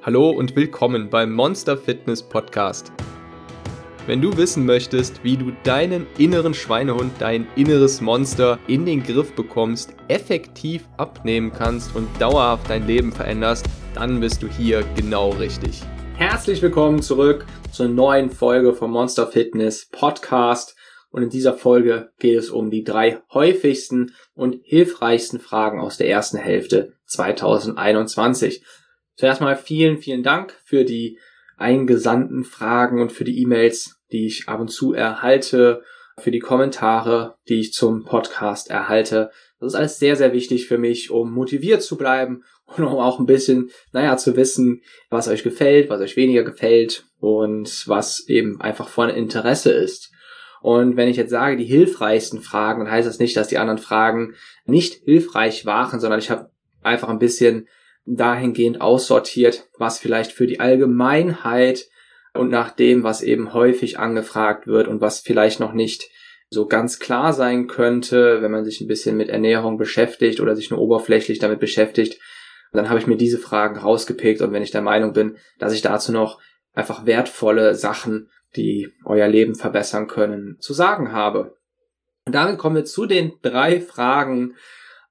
Hallo und willkommen beim Monster Fitness Podcast. Wenn du wissen möchtest, wie du deinen inneren Schweinehund, dein inneres Monster in den Griff bekommst, effektiv abnehmen kannst und dauerhaft dein Leben veränderst, dann bist du hier genau richtig. Herzlich willkommen zurück zur neuen Folge vom Monster Fitness Podcast. Und in dieser Folge geht es um die drei häufigsten und hilfreichsten Fragen aus der ersten Hälfte 2021. Zuerst mal vielen, vielen Dank für die eingesandten Fragen und für die E-Mails, die ich ab und zu erhalte, für die Kommentare, die ich zum Podcast erhalte. Das ist alles sehr, sehr wichtig für mich, um motiviert zu bleiben und um auch ein bisschen, naja, zu wissen, was euch gefällt, was euch weniger gefällt und was eben einfach von Interesse ist. Und wenn ich jetzt sage, die hilfreichsten Fragen, dann heißt das nicht, dass die anderen Fragen nicht hilfreich waren, sondern ich habe einfach ein bisschen dahingehend aussortiert, was vielleicht für die Allgemeinheit und nach dem, was eben häufig angefragt wird und was vielleicht noch nicht so ganz klar sein könnte, wenn man sich ein bisschen mit Ernährung beschäftigt oder sich nur oberflächlich damit beschäftigt, dann habe ich mir diese Fragen rausgepickt und wenn ich der Meinung bin, dass ich dazu noch einfach wertvolle Sachen, die euer Leben verbessern können, zu sagen habe. Und damit kommen wir zu den drei Fragen.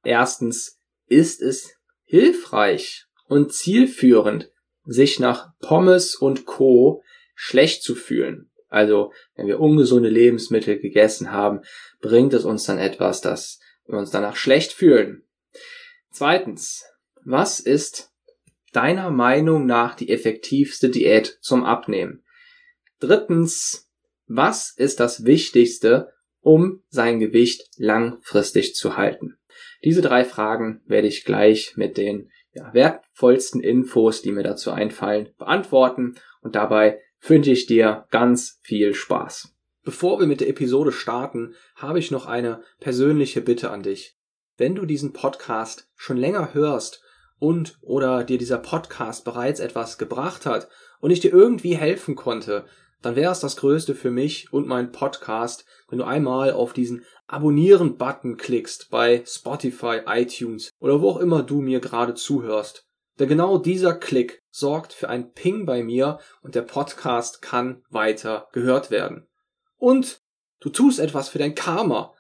Erstens, ist es hilfreich und zielführend, sich nach Pommes und Co. schlecht zu fühlen. Also, wenn wir ungesunde Lebensmittel gegessen haben, bringt es uns dann etwas, dass wir uns danach schlecht fühlen. Zweitens, was ist deiner Meinung nach die effektivste Diät zum Abnehmen? Drittens, was ist das Wichtigste, um sein Gewicht langfristig zu halten? Diese drei Fragen werde ich gleich mit den ja, wertvollsten Infos, die mir dazu einfallen, beantworten und dabei wünsche ich dir ganz viel Spaß. Bevor wir mit der Episode starten, habe ich noch eine persönliche Bitte an dich. Wenn du diesen Podcast schon länger hörst und oder dir dieser Podcast bereits etwas gebracht hat und ich dir irgendwie helfen konnte, dann wäre es das Größte für mich und meinen Podcast, wenn du einmal auf diesen Abonnieren-Button klickst bei Spotify, iTunes oder wo auch immer du mir gerade zuhörst. Denn genau dieser Klick sorgt für ein Ping bei mir und der Podcast kann weiter gehört werden. Und du tust etwas für dein Karma.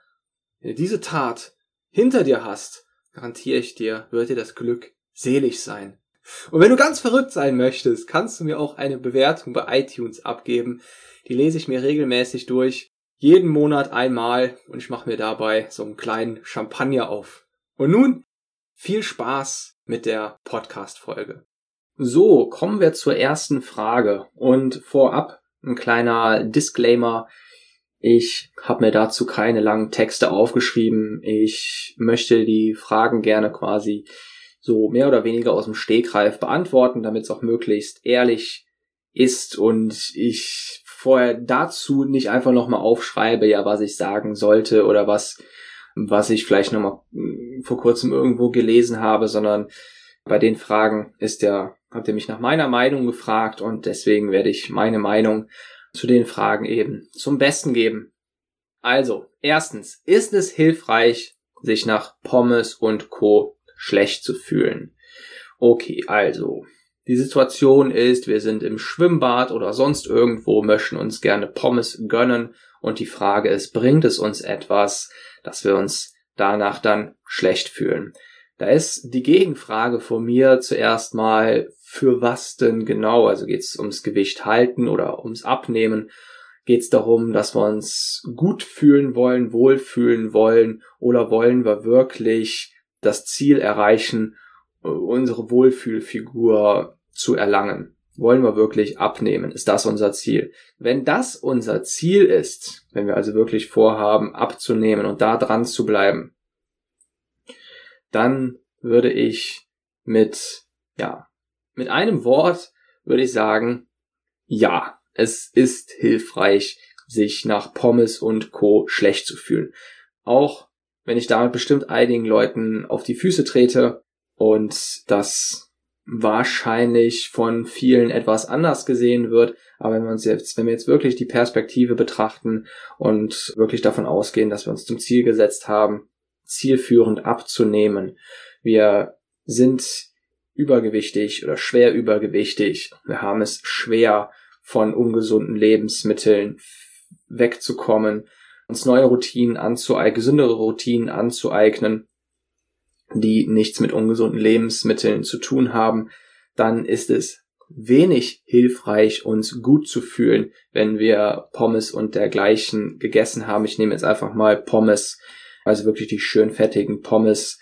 Wenn du diese Tat hinter dir hast, garantiere ich dir, wird dir das Glück selig sein. Und wenn du ganz verrückt sein möchtest, kannst du mir auch eine Bewertung bei iTunes abgeben. Die lese ich mir regelmäßig durch, jeden Monat einmal und ich mache mir dabei so einen kleinen Champagner auf. Und nun viel Spaß mit der Podcast-Folge. So, kommen wir zur ersten Frage und vorab ein kleiner Disclaimer. Ich habe mir dazu keine langen Texte aufgeschrieben. Ich möchte die Fragen gerne quasi so mehr oder weniger aus dem Stegreif beantworten, damit es auch möglichst ehrlich ist und ich vorher dazu nicht einfach nochmal aufschreibe, ja, was ich sagen sollte oder was, was ich vielleicht nochmal hm, vor kurzem irgendwo gelesen habe, sondern bei den Fragen ist ja, habt ihr mich nach meiner Meinung gefragt und deswegen werde ich meine Meinung zu den Fragen eben zum Besten geben. Also, erstens, ist es hilfreich, sich nach Pommes und Co schlecht zu fühlen. Okay, also, die Situation ist, wir sind im Schwimmbad oder sonst irgendwo, möchten uns gerne Pommes gönnen und die Frage ist, bringt es uns etwas, dass wir uns danach dann schlecht fühlen? Da ist die Gegenfrage von mir zuerst mal, für was denn genau? Also geht es ums Gewicht halten oder ums Abnehmen? Geht es darum, dass wir uns gut fühlen wollen, wohlfühlen wollen oder wollen wir wirklich das Ziel erreichen, äh, unsere Wohlfühlfigur zu erlangen? Wollen wir wirklich abnehmen? Ist das unser Ziel? Wenn das unser Ziel ist, wenn wir also wirklich vorhaben, abzunehmen und da dran zu bleiben, dann würde ich mit, ja, mit einem Wort würde ich sagen, ja, es ist hilfreich, sich nach Pommes und Co. schlecht zu fühlen. Auch wenn ich damit bestimmt einigen Leuten auf die Füße trete und das wahrscheinlich von vielen etwas anders gesehen wird. Aber wenn wir uns jetzt, wenn wir jetzt wirklich die Perspektive betrachten und wirklich davon ausgehen, dass wir uns zum Ziel gesetzt haben, zielführend abzunehmen. Wir sind übergewichtig oder schwer übergewichtig. Wir haben es schwer, von ungesunden Lebensmitteln wegzukommen, uns neue Routinen anzueignen, gesündere Routinen anzueignen, die nichts mit ungesunden Lebensmitteln zu tun haben, dann ist es wenig hilfreich, uns gut zu fühlen, wenn wir Pommes und dergleichen gegessen haben. Ich nehme jetzt einfach mal Pommes, also wirklich die schön fettigen Pommes,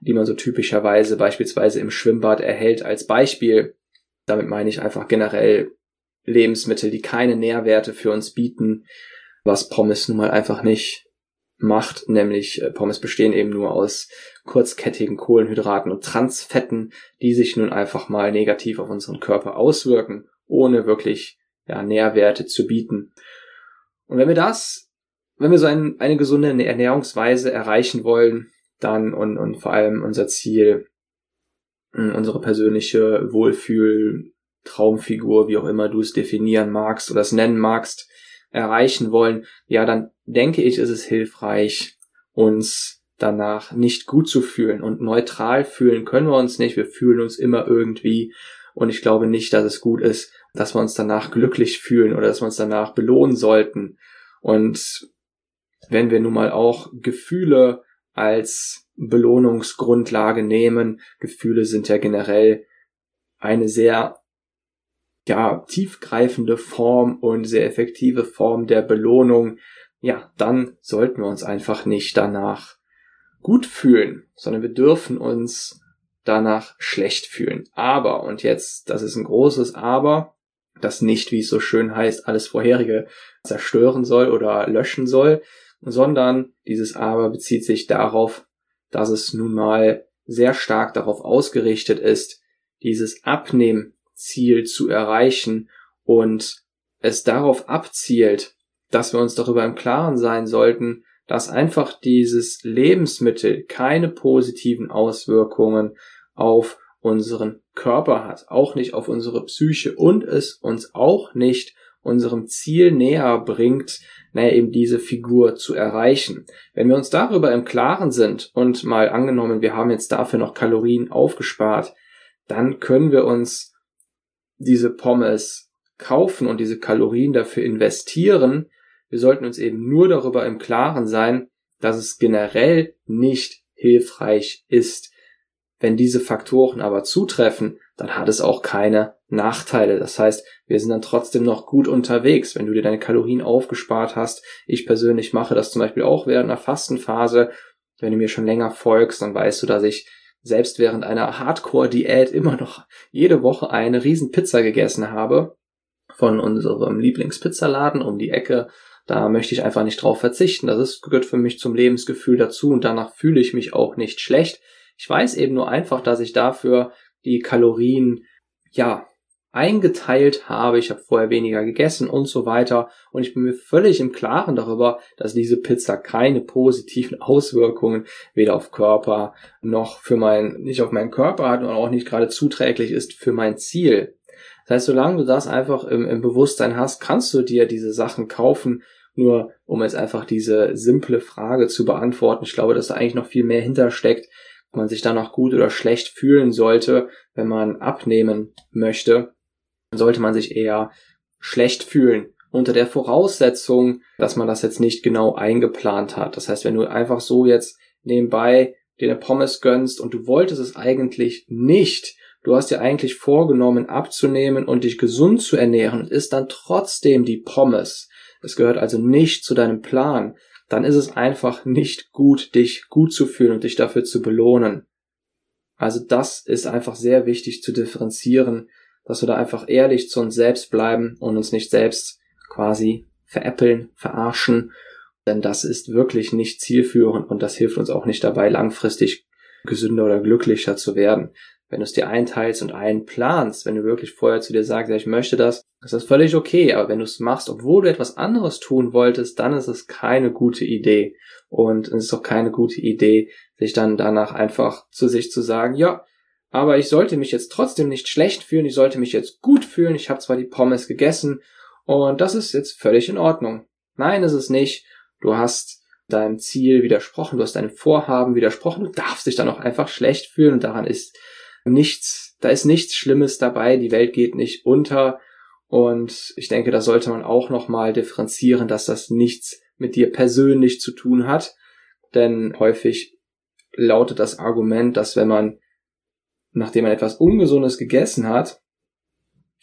die man so typischerweise beispielsweise im Schwimmbad erhält als Beispiel. Damit meine ich einfach generell Lebensmittel, die keine Nährwerte für uns bieten, was Pommes nun mal einfach nicht macht, nämlich äh, Pommes bestehen eben nur aus kurzkettigen Kohlenhydraten und Transfetten, die sich nun einfach mal negativ auf unseren Körper auswirken, ohne wirklich ja, Nährwerte zu bieten. Und wenn wir das, wenn wir so ein, eine gesunde Ernährungsweise erreichen wollen, dann und, und vor allem unser Ziel, unsere persönliche Wohlfühl, Traumfigur, wie auch immer du es definieren magst oder es nennen magst, erreichen wollen, ja, dann denke ich, ist es hilfreich, uns danach nicht gut zu fühlen und neutral fühlen können wir uns nicht. Wir fühlen uns immer irgendwie und ich glaube nicht, dass es gut ist, dass wir uns danach glücklich fühlen oder dass wir uns danach belohnen sollten. Und wenn wir nun mal auch Gefühle als Belohnungsgrundlage nehmen, Gefühle sind ja generell eine sehr ja, tiefgreifende Form und sehr effektive Form der Belohnung, ja, dann sollten wir uns einfach nicht danach gut fühlen, sondern wir dürfen uns danach schlecht fühlen. Aber, und jetzt, das ist ein großes Aber, das nicht, wie es so schön heißt, alles vorherige zerstören soll oder löschen soll, sondern dieses Aber bezieht sich darauf, dass es nun mal sehr stark darauf ausgerichtet ist, dieses Abnehmen Ziel zu erreichen und es darauf abzielt, dass wir uns darüber im Klaren sein sollten, dass einfach dieses Lebensmittel keine positiven Auswirkungen auf unseren Körper hat, auch nicht auf unsere Psyche und es uns auch nicht unserem Ziel näher bringt, naja, eben diese Figur zu erreichen. Wenn wir uns darüber im Klaren sind und mal angenommen, wir haben jetzt dafür noch Kalorien aufgespart, dann können wir uns diese Pommes kaufen und diese Kalorien dafür investieren, wir sollten uns eben nur darüber im Klaren sein, dass es generell nicht hilfreich ist. Wenn diese Faktoren aber zutreffen, dann hat es auch keine Nachteile. Das heißt, wir sind dann trotzdem noch gut unterwegs, wenn du dir deine Kalorien aufgespart hast. Ich persönlich mache das zum Beispiel auch während einer Fastenphase. Wenn du mir schon länger folgst, dann weißt du, dass ich selbst während einer Hardcore-Diät immer noch jede Woche eine riesen Pizza gegessen habe von unserem Lieblingspizzaladen um die Ecke. Da möchte ich einfach nicht drauf verzichten. Das ist, gehört für mich zum Lebensgefühl dazu und danach fühle ich mich auch nicht schlecht. Ich weiß eben nur einfach, dass ich dafür die Kalorien, ja, eingeteilt habe, ich habe vorher weniger gegessen und so weiter und ich bin mir völlig im Klaren darüber, dass diese Pizza keine positiven Auswirkungen weder auf Körper noch für mein, nicht auf meinen Körper hat und auch nicht gerade zuträglich ist für mein Ziel. Das heißt, solange du das einfach im, im Bewusstsein hast, kannst du dir diese Sachen kaufen, nur um jetzt einfach diese simple Frage zu beantworten. Ich glaube, dass da eigentlich noch viel mehr hintersteckt, man sich danach gut oder schlecht fühlen sollte, wenn man abnehmen möchte sollte man sich eher schlecht fühlen. Unter der Voraussetzung, dass man das jetzt nicht genau eingeplant hat. Das heißt, wenn du einfach so jetzt nebenbei dir eine Pommes gönnst und du wolltest es eigentlich nicht, du hast dir eigentlich vorgenommen abzunehmen und dich gesund zu ernähren und isst dann trotzdem die Pommes. Es gehört also nicht zu deinem Plan. Dann ist es einfach nicht gut, dich gut zu fühlen und dich dafür zu belohnen. Also das ist einfach sehr wichtig zu differenzieren dass wir da einfach ehrlich zu uns selbst bleiben und uns nicht selbst quasi veräppeln, verarschen, denn das ist wirklich nicht zielführend und das hilft uns auch nicht dabei, langfristig gesünder oder glücklicher zu werden. Wenn du es dir einteilst und einplanst, wenn du wirklich vorher zu dir sagst, ja, ich möchte das, ist das völlig okay. Aber wenn du es machst, obwohl du etwas anderes tun wolltest, dann ist es keine gute Idee. Und es ist auch keine gute Idee, sich dann danach einfach zu sich zu sagen, ja, aber ich sollte mich jetzt trotzdem nicht schlecht fühlen, ich sollte mich jetzt gut fühlen, ich habe zwar die Pommes gegessen und das ist jetzt völlig in Ordnung. Nein, ist es nicht. Du hast deinem Ziel widersprochen, du hast deinem Vorhaben widersprochen, du darfst dich dann auch einfach schlecht fühlen und daran ist nichts da ist nichts Schlimmes dabei, die Welt geht nicht unter und ich denke, da sollte man auch nochmal differenzieren, dass das nichts mit dir persönlich zu tun hat, denn häufig lautet das Argument, dass wenn man, nachdem man etwas Ungesundes gegessen hat,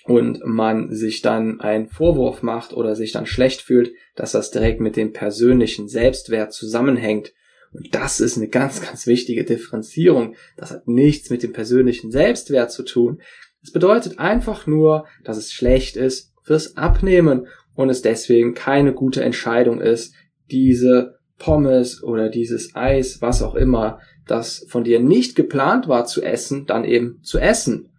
und man sich dann einen Vorwurf macht oder sich dann schlecht fühlt, dass das direkt mit dem persönlichen Selbstwert zusammenhängt. Und das ist eine ganz, ganz wichtige Differenzierung. Das hat nichts mit dem persönlichen Selbstwert zu tun. Es bedeutet einfach nur, dass es schlecht ist fürs Abnehmen und es deswegen keine gute Entscheidung ist, diese Pommes oder dieses Eis, was auch immer, das von dir nicht geplant war zu essen, dann eben zu essen.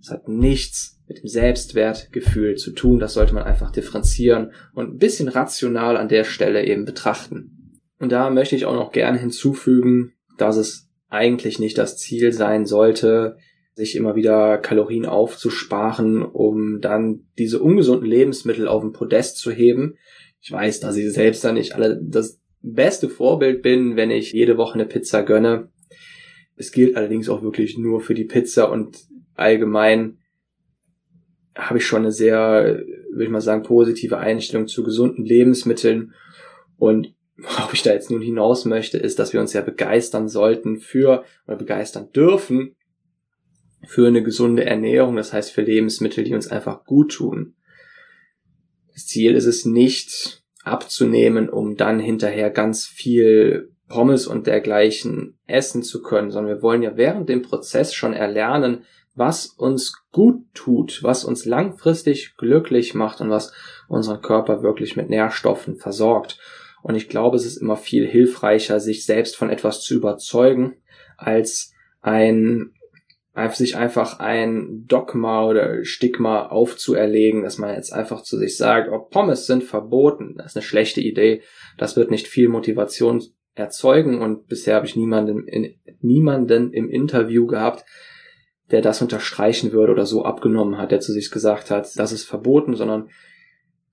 Es hat nichts mit dem Selbstwertgefühl zu tun. Das sollte man einfach differenzieren und ein bisschen rational an der Stelle eben betrachten. Und da möchte ich auch noch gerne hinzufügen, dass es eigentlich nicht das Ziel sein sollte, sich immer wieder Kalorien aufzusparen, um dann diese ungesunden Lebensmittel auf den Podest zu heben. Ich weiß, dass ich selbst da nicht alle das beste Vorbild bin, wenn ich jede Woche eine Pizza gönne. Es gilt allerdings auch wirklich nur für die Pizza und allgemein habe ich schon eine sehr, würde ich mal sagen, positive Einstellung zu gesunden Lebensmitteln. Und worauf ich da jetzt nun hinaus möchte, ist, dass wir uns ja begeistern sollten für oder begeistern dürfen für eine gesunde Ernährung, das heißt für Lebensmittel, die uns einfach gut tun. Das Ziel ist es nicht abzunehmen, um dann hinterher ganz viel Pommes und dergleichen essen zu können, sondern wir wollen ja während dem Prozess schon erlernen, was uns gut tut, was uns langfristig glücklich macht und was unseren Körper wirklich mit Nährstoffen versorgt. Und ich glaube, es ist immer viel hilfreicher, sich selbst von etwas zu überzeugen, als ein sich einfach ein Dogma oder Stigma aufzuerlegen, dass man jetzt einfach zu sich sagt, oh, Pommes sind verboten. Das ist eine schlechte Idee. Das wird nicht viel Motivation erzeugen und bisher habe ich niemanden, in, niemanden im Interview gehabt, der das unterstreichen würde oder so abgenommen hat, der zu sich gesagt hat, das ist verboten, sondern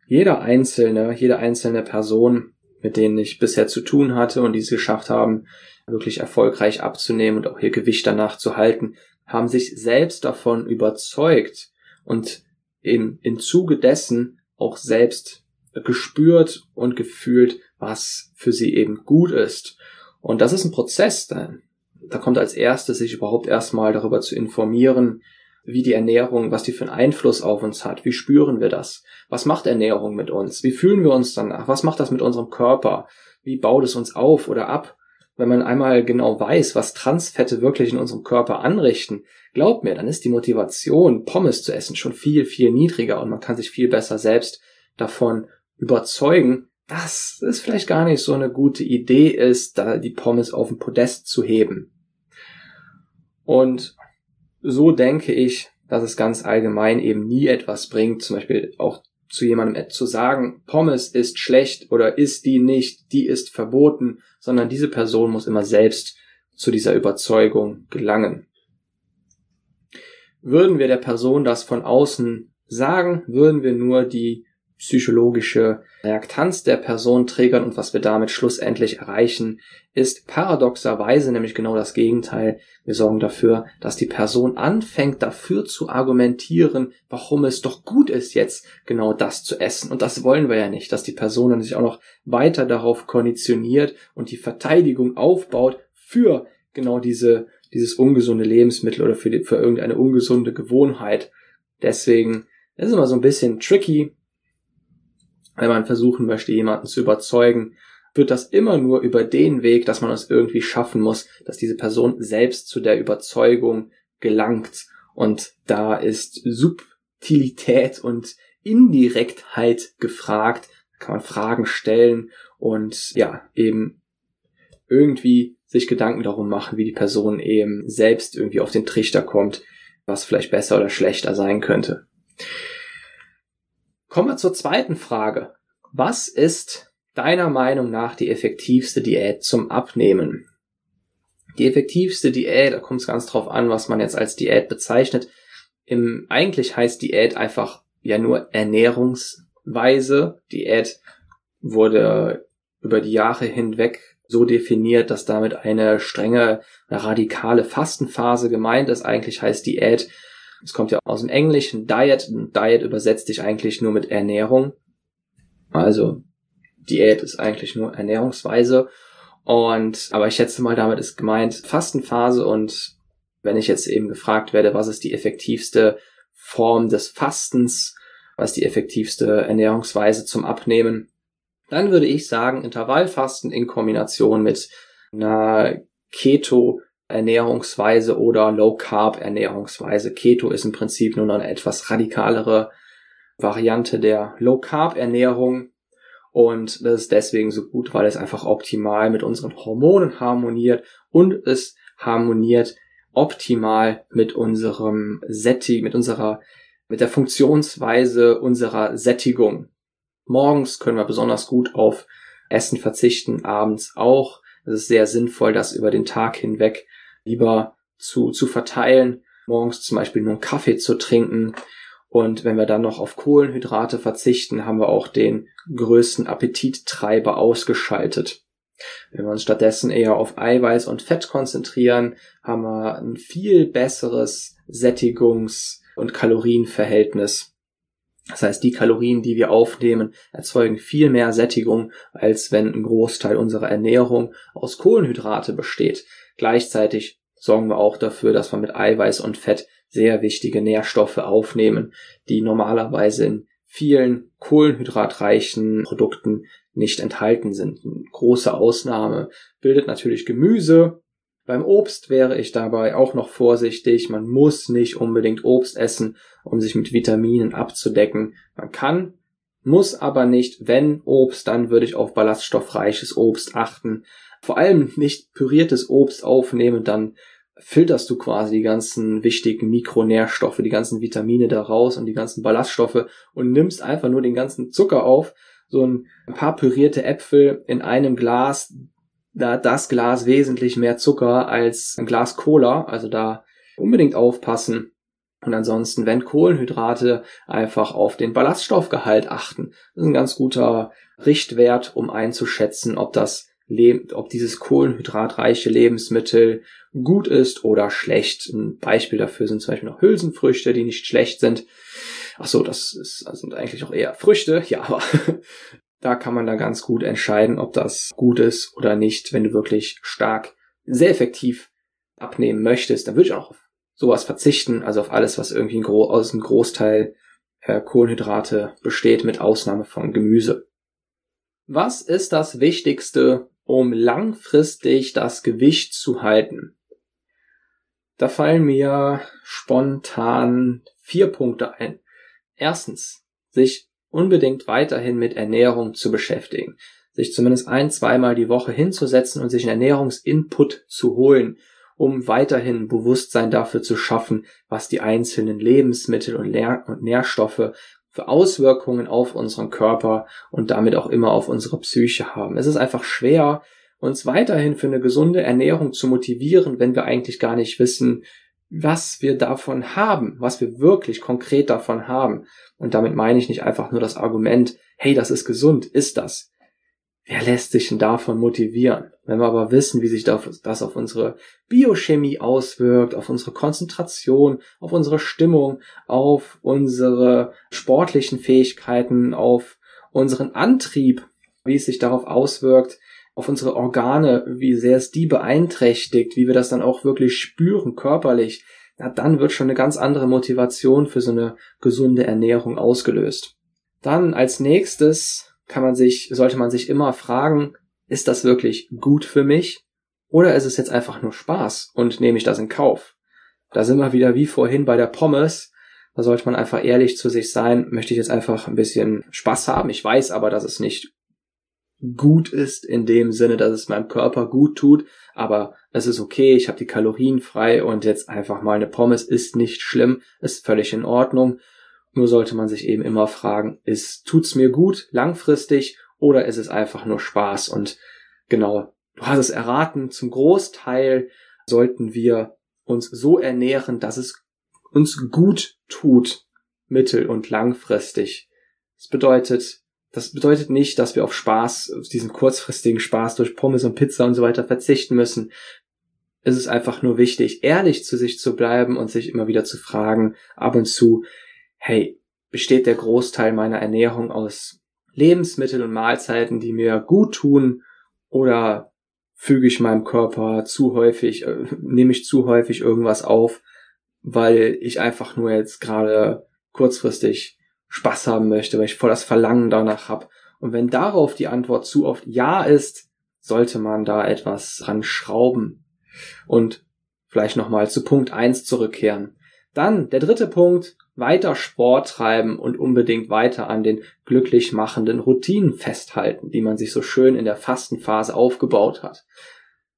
jeder einzelne, jede einzelne Person, mit denen ich bisher zu tun hatte und die es geschafft haben, wirklich erfolgreich abzunehmen und auch ihr Gewicht danach zu halten, haben sich selbst davon überzeugt und eben im Zuge dessen auch selbst gespürt und gefühlt, was für sie eben gut ist. Und das ist ein Prozess, dann da kommt als erstes sich überhaupt erstmal darüber zu informieren, wie die Ernährung, was die für einen Einfluss auf uns hat. Wie spüren wir das? Was macht Ernährung mit uns? Wie fühlen wir uns danach? Was macht das mit unserem Körper? Wie baut es uns auf oder ab? Wenn man einmal genau weiß, was Transfette wirklich in unserem Körper anrichten, glaubt mir, dann ist die Motivation, Pommes zu essen, schon viel, viel niedriger und man kann sich viel besser selbst davon überzeugen, dass es vielleicht gar nicht so eine gute Idee ist, da die Pommes auf den Podest zu heben. Und so denke ich, dass es ganz allgemein eben nie etwas bringt, zum Beispiel auch zu jemandem zu sagen, Pommes ist schlecht oder ist die nicht, die ist verboten, sondern diese Person muss immer selbst zu dieser Überzeugung gelangen. Würden wir der Person das von außen sagen, würden wir nur die psychologische Reaktanz der Person triggern und was wir damit schlussendlich erreichen, ist paradoxerweise nämlich genau das Gegenteil. Wir sorgen dafür, dass die Person anfängt dafür zu argumentieren, warum es doch gut ist, jetzt genau das zu essen. Und das wollen wir ja nicht, dass die Person dann sich auch noch weiter darauf konditioniert und die Verteidigung aufbaut für genau diese, dieses ungesunde Lebensmittel oder für, die, für irgendeine ungesunde Gewohnheit. Deswegen ist es immer so ein bisschen tricky, wenn man versuchen möchte, jemanden zu überzeugen, wird das immer nur über den Weg, dass man es irgendwie schaffen muss, dass diese Person selbst zu der Überzeugung gelangt. Und da ist Subtilität und Indirektheit gefragt. Da kann man Fragen stellen und ja, eben irgendwie sich Gedanken darum machen, wie die Person eben selbst irgendwie auf den Trichter kommt, was vielleicht besser oder schlechter sein könnte. Kommen wir zur zweiten Frage. Was ist deiner Meinung nach die effektivste Diät zum Abnehmen? Die effektivste Diät, da kommt es ganz drauf an, was man jetzt als Diät bezeichnet. Im, eigentlich heißt Diät einfach ja nur Ernährungsweise. Diät wurde über die Jahre hinweg so definiert, dass damit eine strenge, radikale Fastenphase gemeint ist. Eigentlich heißt Diät, es kommt ja aus dem Englischen Diet. Diet übersetzt sich eigentlich nur mit Ernährung. Also Diät ist eigentlich nur Ernährungsweise. Und, aber ich schätze mal, damit ist gemeint Fastenphase und wenn ich jetzt eben gefragt werde, was ist die effektivste Form des Fastens, was die effektivste Ernährungsweise zum Abnehmen, dann würde ich sagen Intervallfasten in Kombination mit einer Keto Ernährungsweise oder Low Carb Ernährungsweise. Keto ist im Prinzip nur noch eine etwas radikalere Variante der Low Carb Ernährung. Und das ist deswegen so gut, weil es einfach optimal mit unseren Hormonen harmoniert und es harmoniert optimal mit unserem Sättig, mit unserer, mit der Funktionsweise unserer Sättigung. Morgens können wir besonders gut auf Essen verzichten, abends auch. Es ist sehr sinnvoll, das über den Tag hinweg lieber zu, zu verteilen. Morgens zum Beispiel nur einen Kaffee zu trinken. Und wenn wir dann noch auf Kohlenhydrate verzichten, haben wir auch den größten Appetittreiber ausgeschaltet. Wenn wir uns stattdessen eher auf Eiweiß und Fett konzentrieren, haben wir ein viel besseres Sättigungs- und Kalorienverhältnis. Das heißt, die Kalorien, die wir aufnehmen, erzeugen viel mehr Sättigung, als wenn ein Großteil unserer Ernährung aus Kohlenhydrate besteht. Gleichzeitig sorgen wir auch dafür, dass wir mit Eiweiß und Fett sehr wichtige Nährstoffe aufnehmen, die normalerweise in vielen kohlenhydratreichen Produkten nicht enthalten sind. Eine große Ausnahme bildet natürlich Gemüse. Beim Obst wäre ich dabei auch noch vorsichtig. Man muss nicht unbedingt Obst essen, um sich mit Vitaminen abzudecken. Man kann, muss aber nicht. Wenn Obst, dann würde ich auf ballaststoffreiches Obst achten vor allem nicht püriertes Obst aufnehmen, dann filterst du quasi die ganzen wichtigen Mikronährstoffe, die ganzen Vitamine da raus und die ganzen Ballaststoffe und nimmst einfach nur den ganzen Zucker auf. So ein paar pürierte Äpfel in einem Glas, da das Glas wesentlich mehr Zucker als ein Glas Cola, also da unbedingt aufpassen. Und ansonsten, wenn Kohlenhydrate, einfach auf den Ballaststoffgehalt achten. Das ist ein ganz guter Richtwert, um einzuschätzen, ob das ob dieses kohlenhydratreiche Lebensmittel gut ist oder schlecht. Ein Beispiel dafür sind zum Beispiel noch Hülsenfrüchte, die nicht schlecht sind. Ach so, das, ist, das sind eigentlich auch eher Früchte, ja, aber da kann man dann ganz gut entscheiden, ob das gut ist oder nicht. Wenn du wirklich stark, sehr effektiv abnehmen möchtest, dann würde ich auch auf sowas verzichten, also auf alles, was irgendwie ein aus einem Großteil äh, Kohlenhydrate besteht, mit Ausnahme von Gemüse. Was ist das Wichtigste um langfristig das Gewicht zu halten? Da fallen mir spontan vier Punkte ein. Erstens, sich unbedingt weiterhin mit Ernährung zu beschäftigen, sich zumindest ein, zweimal die Woche hinzusetzen und sich einen Ernährungsinput zu holen, um weiterhin Bewusstsein dafür zu schaffen, was die einzelnen Lebensmittel und, Nährstoffe für Auswirkungen auf unseren Körper und damit auch immer auf unsere Psyche haben. Es ist einfach schwer, uns weiterhin für eine gesunde Ernährung zu motivieren, wenn wir eigentlich gar nicht wissen, was wir davon haben, was wir wirklich konkret davon haben. Und damit meine ich nicht einfach nur das Argument, hey, das ist gesund, ist das. Wer lässt sich denn davon motivieren? Wenn wir aber wissen, wie sich das auf unsere Biochemie auswirkt, auf unsere Konzentration, auf unsere Stimmung, auf unsere sportlichen Fähigkeiten, auf unseren Antrieb, wie es sich darauf auswirkt, auf unsere Organe, wie sehr es die beeinträchtigt, wie wir das dann auch wirklich spüren körperlich, na, dann wird schon eine ganz andere Motivation für so eine gesunde Ernährung ausgelöst. Dann als nächstes kann man sich, sollte man sich immer fragen, ist das wirklich gut für mich? Oder ist es jetzt einfach nur Spaß und nehme ich das in Kauf? Da sind wir wieder wie vorhin bei der Pommes. Da sollte man einfach ehrlich zu sich sein. Möchte ich jetzt einfach ein bisschen Spaß haben? Ich weiß aber, dass es nicht gut ist in dem Sinne, dass es meinem Körper gut tut. Aber es ist okay. Ich habe die Kalorien frei und jetzt einfach mal eine Pommes ist nicht schlimm. Ist völlig in Ordnung. Nur sollte man sich eben immer fragen, ist, tut's mir gut langfristig oder ist es einfach nur Spaß? Und genau, du hast es erraten, zum Großteil sollten wir uns so ernähren, dass es uns gut tut, mittel- und langfristig. Das bedeutet, Das bedeutet nicht, dass wir auf Spaß, diesen kurzfristigen Spaß durch Pommes und Pizza und so weiter verzichten müssen. Es ist einfach nur wichtig, ehrlich zu sich zu bleiben und sich immer wieder zu fragen, ab und zu, hey, besteht der Großteil meiner Ernährung aus Lebensmitteln und Mahlzeiten, die mir gut tun, oder füge ich meinem Körper zu häufig, äh, nehme ich zu häufig irgendwas auf, weil ich einfach nur jetzt gerade kurzfristig Spaß haben möchte, weil ich voll das Verlangen danach habe. Und wenn darauf die Antwort zu oft Ja ist, sollte man da etwas dran schrauben und vielleicht nochmal zu Punkt eins zurückkehren. Dann der dritte Punkt, weiter Sport treiben und unbedingt weiter an den glücklich machenden Routinen festhalten, die man sich so schön in der Fastenphase aufgebaut hat.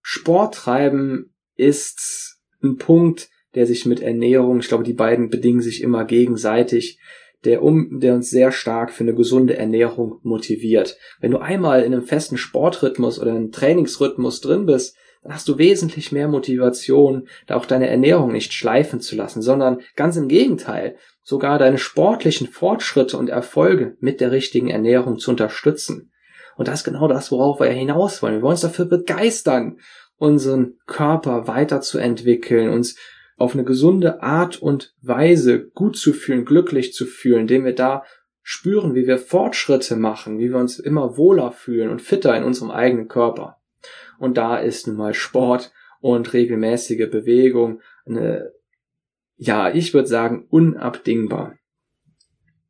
Sport treiben ist ein Punkt, der sich mit Ernährung, ich glaube, die beiden bedingen sich immer gegenseitig, der um, der uns sehr stark für eine gesunde Ernährung motiviert. Wenn du einmal in einem festen Sportrhythmus oder einem Trainingsrhythmus drin bist, dann hast du wesentlich mehr Motivation, da auch deine Ernährung nicht schleifen zu lassen, sondern ganz im Gegenteil, sogar deine sportlichen Fortschritte und Erfolge mit der richtigen Ernährung zu unterstützen. Und das ist genau das, worauf wir hinaus wollen. Wir wollen uns dafür begeistern, unseren Körper weiterzuentwickeln, uns auf eine gesunde Art und Weise gut zu fühlen, glücklich zu fühlen, indem wir da spüren, wie wir Fortschritte machen, wie wir uns immer wohler fühlen und fitter in unserem eigenen Körper. Und da ist nun mal Sport und regelmäßige Bewegung eine, ja, ich würde sagen, unabdingbar.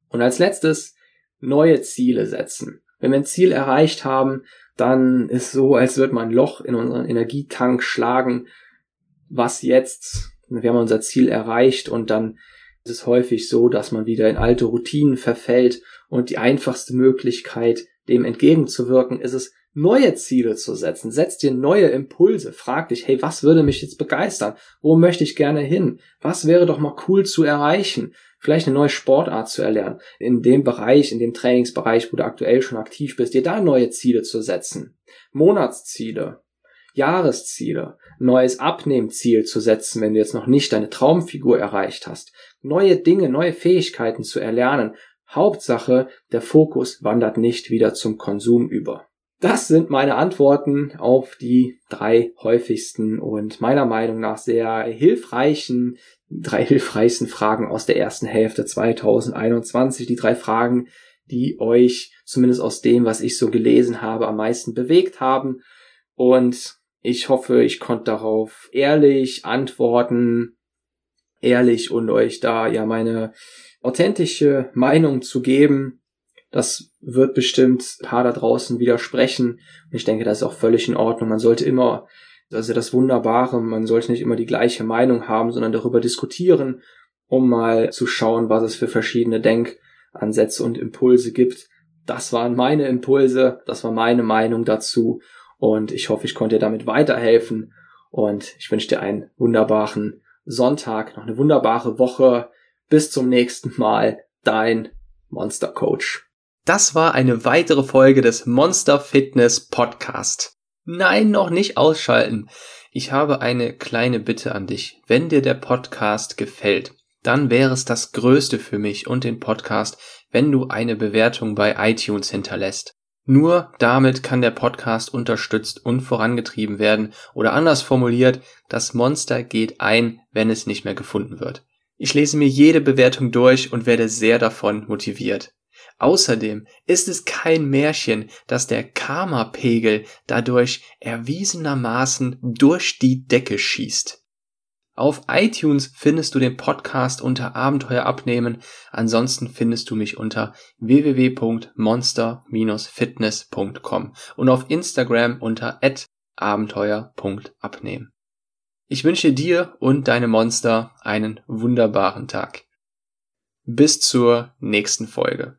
Und als letztes neue Ziele setzen. Wenn wir ein Ziel erreicht haben, dann ist so, als würde man ein Loch in unseren Energietank schlagen, was jetzt, wir haben unser Ziel erreicht und dann ist es häufig so, dass man wieder in alte Routinen verfällt und die einfachste Möglichkeit, dem entgegenzuwirken, ist es, neue Ziele zu setzen. Setz dir neue Impulse. Frag dich, hey, was würde mich jetzt begeistern? Wo möchte ich gerne hin? Was wäre doch mal cool zu erreichen? Vielleicht eine neue Sportart zu erlernen. In dem Bereich, in dem Trainingsbereich, wo du aktuell schon aktiv bist, dir da neue Ziele zu setzen. Monatsziele. Jahresziele, neues Abnehmziel zu setzen, wenn du jetzt noch nicht deine Traumfigur erreicht hast, neue Dinge, neue Fähigkeiten zu erlernen. Hauptsache, der Fokus wandert nicht wieder zum Konsum über. Das sind meine Antworten auf die drei häufigsten und meiner Meinung nach sehr hilfreichen, drei hilfreichsten Fragen aus der ersten Hälfte 2021. Die drei Fragen, die euch zumindest aus dem, was ich so gelesen habe, am meisten bewegt haben. Und ich hoffe, ich konnte darauf ehrlich antworten, ehrlich und euch da ja meine authentische Meinung zu geben. Das wird bestimmt ein paar da draußen widersprechen. Und ich denke, das ist auch völlig in Ordnung. Man sollte immer, also das Wunderbare, man sollte nicht immer die gleiche Meinung haben, sondern darüber diskutieren, um mal zu schauen, was es für verschiedene Denkansätze und Impulse gibt. Das waren meine Impulse, das war meine Meinung dazu. Und ich hoffe, ich konnte dir damit weiterhelfen. Und ich wünsche dir einen wunderbaren Sonntag, noch eine wunderbare Woche. Bis zum nächsten Mal. Dein Monster Coach. Das war eine weitere Folge des Monster Fitness Podcast. Nein, noch nicht ausschalten. Ich habe eine kleine Bitte an dich. Wenn dir der Podcast gefällt, dann wäre es das Größte für mich und den Podcast, wenn du eine Bewertung bei iTunes hinterlässt. Nur damit kann der Podcast unterstützt und vorangetrieben werden oder anders formuliert, das Monster geht ein, wenn es nicht mehr gefunden wird. Ich lese mir jede Bewertung durch und werde sehr davon motiviert. Außerdem ist es kein Märchen, dass der Karma-Pegel dadurch erwiesenermaßen durch die Decke schießt. Auf iTunes findest du den Podcast unter Abenteuer abnehmen. Ansonsten findest du mich unter www.monster-fitness.com und auf Instagram unter abenteuer.abnehmen. Ich wünsche dir und deinem Monster einen wunderbaren Tag. Bis zur nächsten Folge.